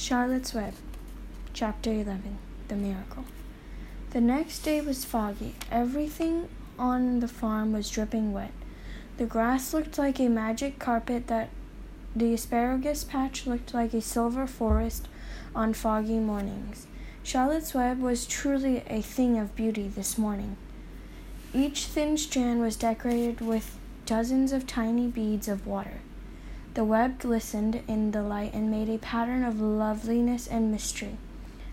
Charlotte's Web, Chapter 11 The Miracle. The next day was foggy. Everything on the farm was dripping wet. The grass looked like a magic carpet that the asparagus patch looked like a silver forest on foggy mornings. Charlotte's Web was truly a thing of beauty this morning. Each thin strand was decorated with dozens of tiny beads of water. The web glistened in the light and made a pattern of loveliness and mystery,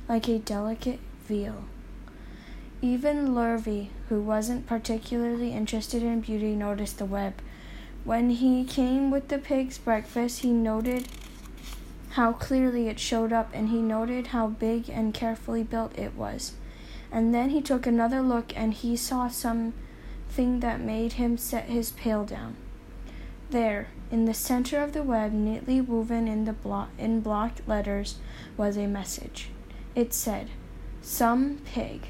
like a delicate veil. Even Lurvy, who wasn't particularly interested in beauty, noticed the web. When he came with the pig's breakfast, he noted how clearly it showed up, and he noted how big and carefully built it was. And then he took another look, and he saw something that made him set his pail down. There, in the center of the web, neatly woven in the block in block letters, was a message. It said, "Some pig."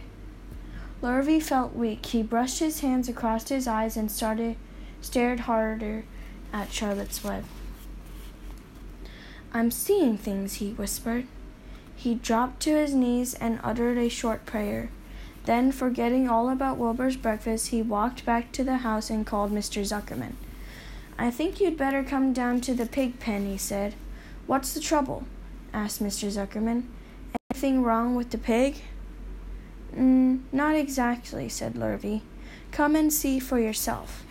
Lurvy felt weak. He brushed his hands across his eyes and started stared harder at Charlotte's web. I'm seeing things, he whispered. He dropped to his knees and uttered a short prayer. Then, forgetting all about Wilbur's breakfast, he walked back to the house and called Mr. Zuckerman. I think you'd better come down to the pig pen, he said. What's the trouble? asked Mr. Zuckerman. Anything wrong with the pig? Mm, not exactly, said Lurvy. Come and see for yourself.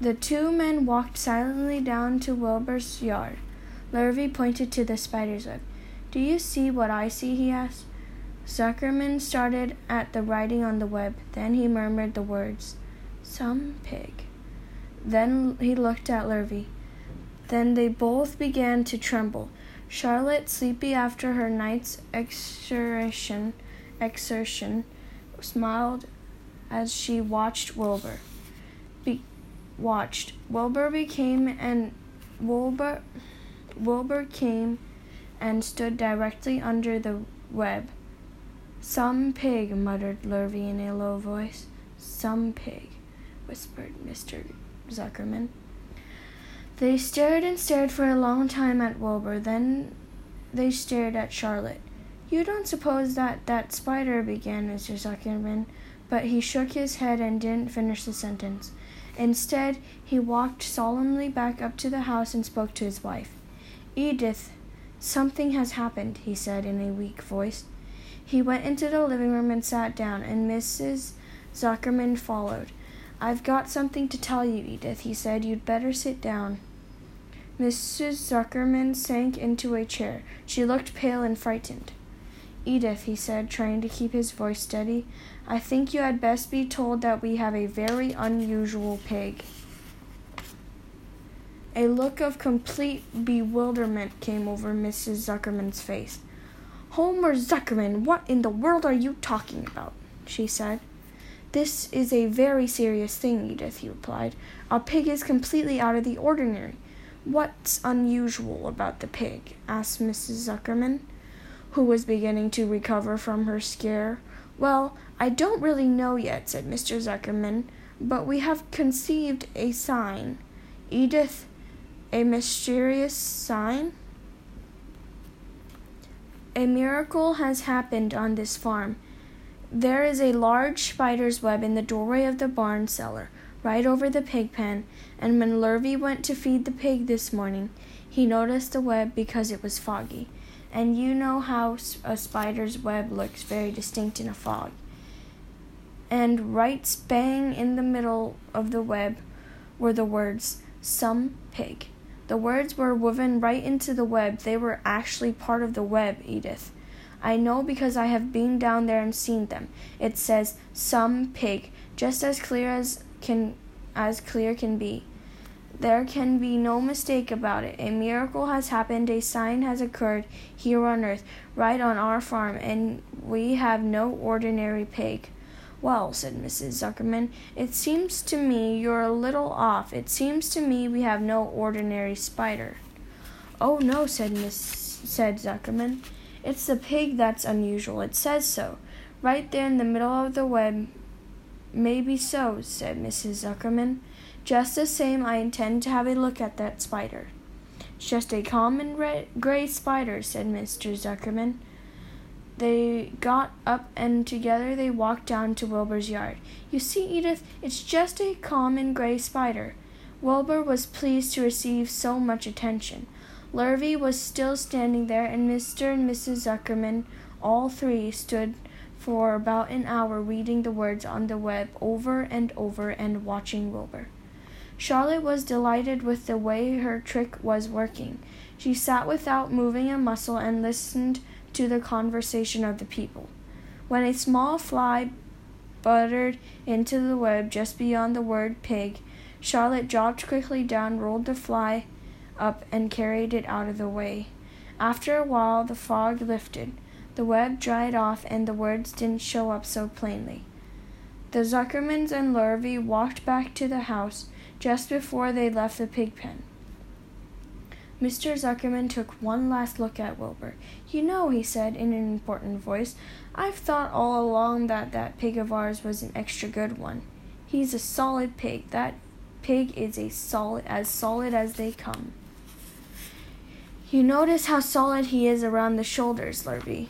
The two men walked silently down to Wilbur's yard. Lurvy pointed to the spider's web. Do you see what I see? he asked. Zuckerman started at the writing on the web. Then he murmured the words, Some pig. Then he looked at Lurvy. Then they both began to tremble. Charlotte, sleepy after her night's exertion, exertion smiled as she watched Wilbur. Be- watched. Wilbur became and Wilbur Wilbur came and stood directly under the web. Some pig, muttered Lurvy in a low voice. Some pig, whispered Mr. Zuckerman. They stared and stared for a long time at Wilbur. Then they stared at Charlotte. You don't suppose that that spider began, Mr. Zuckerman, but he shook his head and didn't finish the sentence. Instead, he walked solemnly back up to the house and spoke to his wife. Edith, something has happened, he said in a weak voice. He went into the living room and sat down, and Mrs. Zuckerman followed. I've got something to tell you, Edith, he said. You'd better sit down. Mrs. Zuckerman sank into a chair. She looked pale and frightened. Edith, he said, trying to keep his voice steady, I think you had best be told that we have a very unusual pig. A look of complete bewilderment came over Mrs. Zuckerman's face. Homer Zuckerman, what in the world are you talking about? she said. This is a very serious thing, Edith, he replied. A pig is completely out of the ordinary. What's unusual about the pig? asked Mrs. Zuckerman, who was beginning to recover from her scare. Well, I don't really know yet, said Mr. Zuckerman, but we have conceived a sign. Edith, a mysterious sign? A miracle has happened on this farm. There is a large spider's web in the doorway of the barn cellar, right over the pig pen, and when Lurvy went to feed the pig this morning, he noticed the web because it was foggy. And you know how a spider's web looks very distinct in a fog. And right bang in the middle of the web were the words, Some pig. The words were woven right into the web. They were actually part of the web, Edith. I know because I have been down there and seen them. It says some pig, just as clear as can as clear can be. There can be no mistake about it. A miracle has happened, a sign has occurred here on earth, right on our farm, and we have no ordinary pig. Well, said Mrs. Zuckerman, it seems to me you're a little off. It seems to me we have no ordinary spider. Oh no, said Miss said Zuckerman. It's the pig that's unusual. It says so. Right there in the middle of the web. Maybe so, said Mrs. Zuckerman. Just the same, I intend to have a look at that spider. It's just a common red, gray spider, said Mr. Zuckerman. They got up and together they walked down to Wilbur's yard. You see, Edith, it's just a common gray spider. Wilbur was pleased to receive so much attention. Lurvy was still standing there, and Mr. and Mrs. Zuckerman, all three, stood for about an hour reading the words on the web over and over and watching Wilbur. Charlotte was delighted with the way her trick was working. She sat without moving a muscle and listened to the conversation of the people. When a small fly buttered into the web just beyond the word pig, Charlotte dropped quickly down, rolled the fly up, and carried it out of the way. After a while, the fog lifted. The web dried off, and the words didn't show up so plainly. The Zuckermans and Lurvy walked back to the house just before they left the pig pen. Mr. Zuckerman took one last look at Wilbur. You know, he said in an important voice, I've thought all along that that pig of ours was an extra good one. He's a solid pig. That pig is a solid as solid as they come. You notice how solid he is around the shoulders, Lurvy.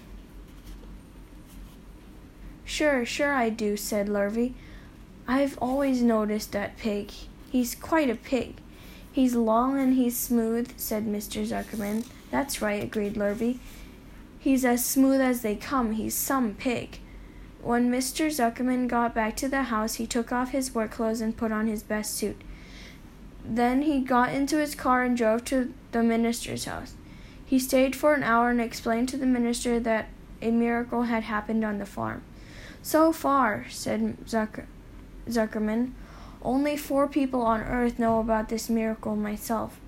Sure, sure I do, said Lurvy. I've always noticed that pig. He's quite a pig. He's long and he's smooth, said Mr. Zuckerman. That's right, agreed Lurvy. He's as smooth as they come. He's some pig. When Mr. Zuckerman got back to the house, he took off his work clothes and put on his best suit. Then he got into his car and drove to the minister's house. He stayed for an hour and explained to the minister that a miracle had happened on the farm. So far, said Zucker- Zuckerman, only four people on earth know about this miracle myself.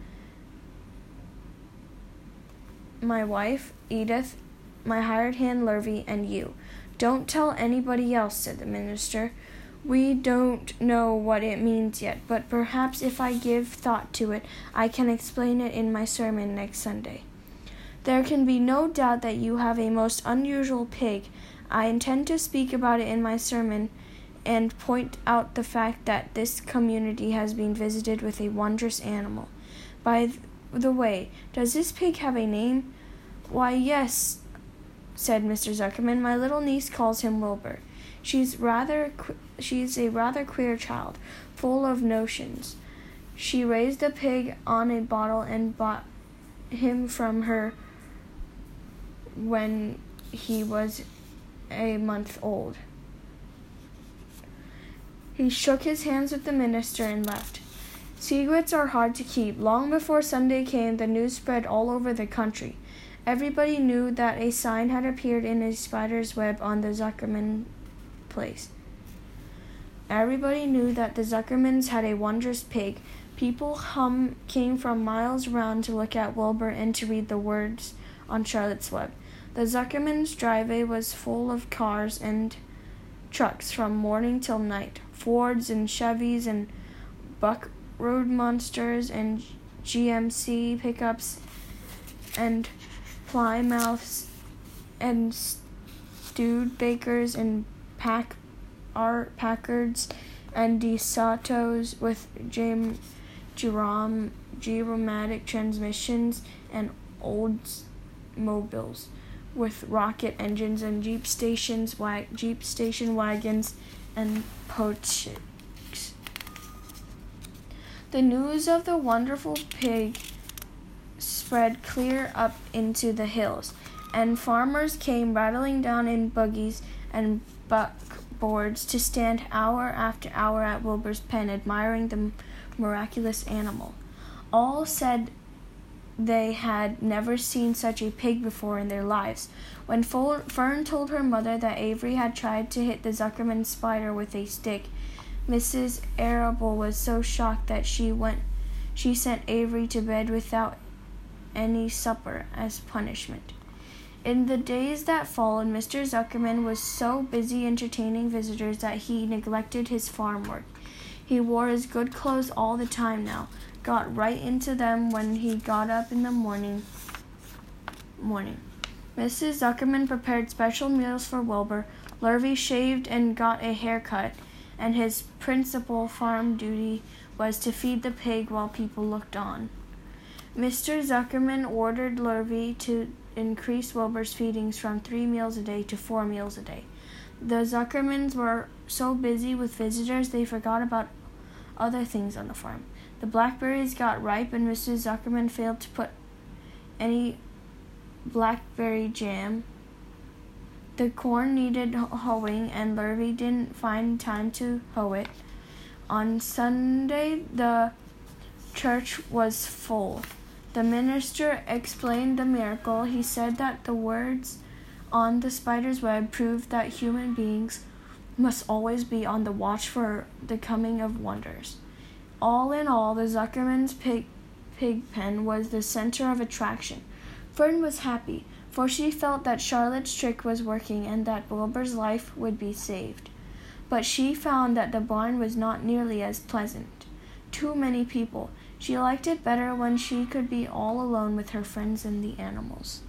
My wife, Edith, my hired hand, Lurvy, and you. Don't tell anybody else, said the minister. We don't know what it means yet, but perhaps if I give thought to it, I can explain it in my sermon next Sunday. There can be no doubt that you have a most unusual pig. I intend to speak about it in my sermon and point out the fact that this community has been visited with a wondrous animal. By the way, does this pig have a name? Why, yes, said Mr. Zuckerman. My little niece calls him Wilbur. She's rather she's a rather queer child, full of notions. She raised a pig on a bottle and bought him from her when he was a month old. He shook his hands with the minister and left. Secrets are hard to keep. Long before Sunday came, the news spread all over the country. Everybody knew that a sign had appeared in a spider's web on the Zuckerman place. Everybody knew that the Zuckermans had a wondrous pig. People hum came from miles around to look at Wilbur and to read the words on Charlotte's web. The Zuckermans' driveway was full of cars and trucks from morning till night. Fords and Chevys and Buck Road Monsters and GMC pickups and Plymouths and Studebakers and Pack Art Packards and DeSotos with Jim Jerome gyromatic transmissions and Oldsmobiles with rocket engines and Jeep stations, wa- Jeep station wagons and Pontiacs. The news of the wonderful pig spread clear up into the hills, and farmers came rattling down in buggies and buckboards to stand hour after hour at Wilbur's pen admiring the miraculous animal. All said they had never seen such a pig before in their lives. When Fern told her mother that Avery had tried to hit the Zuckerman spider with a stick, Mrs. Arable was so shocked that she went she sent Avery to bed without any supper as punishment. In the days that followed, Mr. Zuckerman was so busy entertaining visitors that he neglected his farm work. He wore his good clothes all the time now, got right into them when he got up in the morning. Morning. Mrs. Zuckerman prepared special meals for Wilbur. Lurvy shaved and got a haircut, and his principal farm duty was to feed the pig while people looked on. Mr. Zuckerman ordered Lurvy to increase Wilbur's feedings from three meals a day to four meals a day. The Zuckermans were so busy with visitors they forgot about other things on the farm. The blackberries got ripe, and Mrs. Zuckerman failed to put any blackberry jam. The corn needed hoeing, and Lurvy didn't find time to hoe it. On Sunday, the church was full. The minister explained the miracle. He said that the words on the spider's web proved that human beings must always be on the watch for the coming of wonders. All in all, the Zuckerman's pig, pig pen was the center of attraction. Fern was happy, for she felt that Charlotte's trick was working and that Wilbur's life would be saved. But she found that the barn was not nearly as pleasant. Too many people. She liked it better when she could be all alone with her friends and the animals.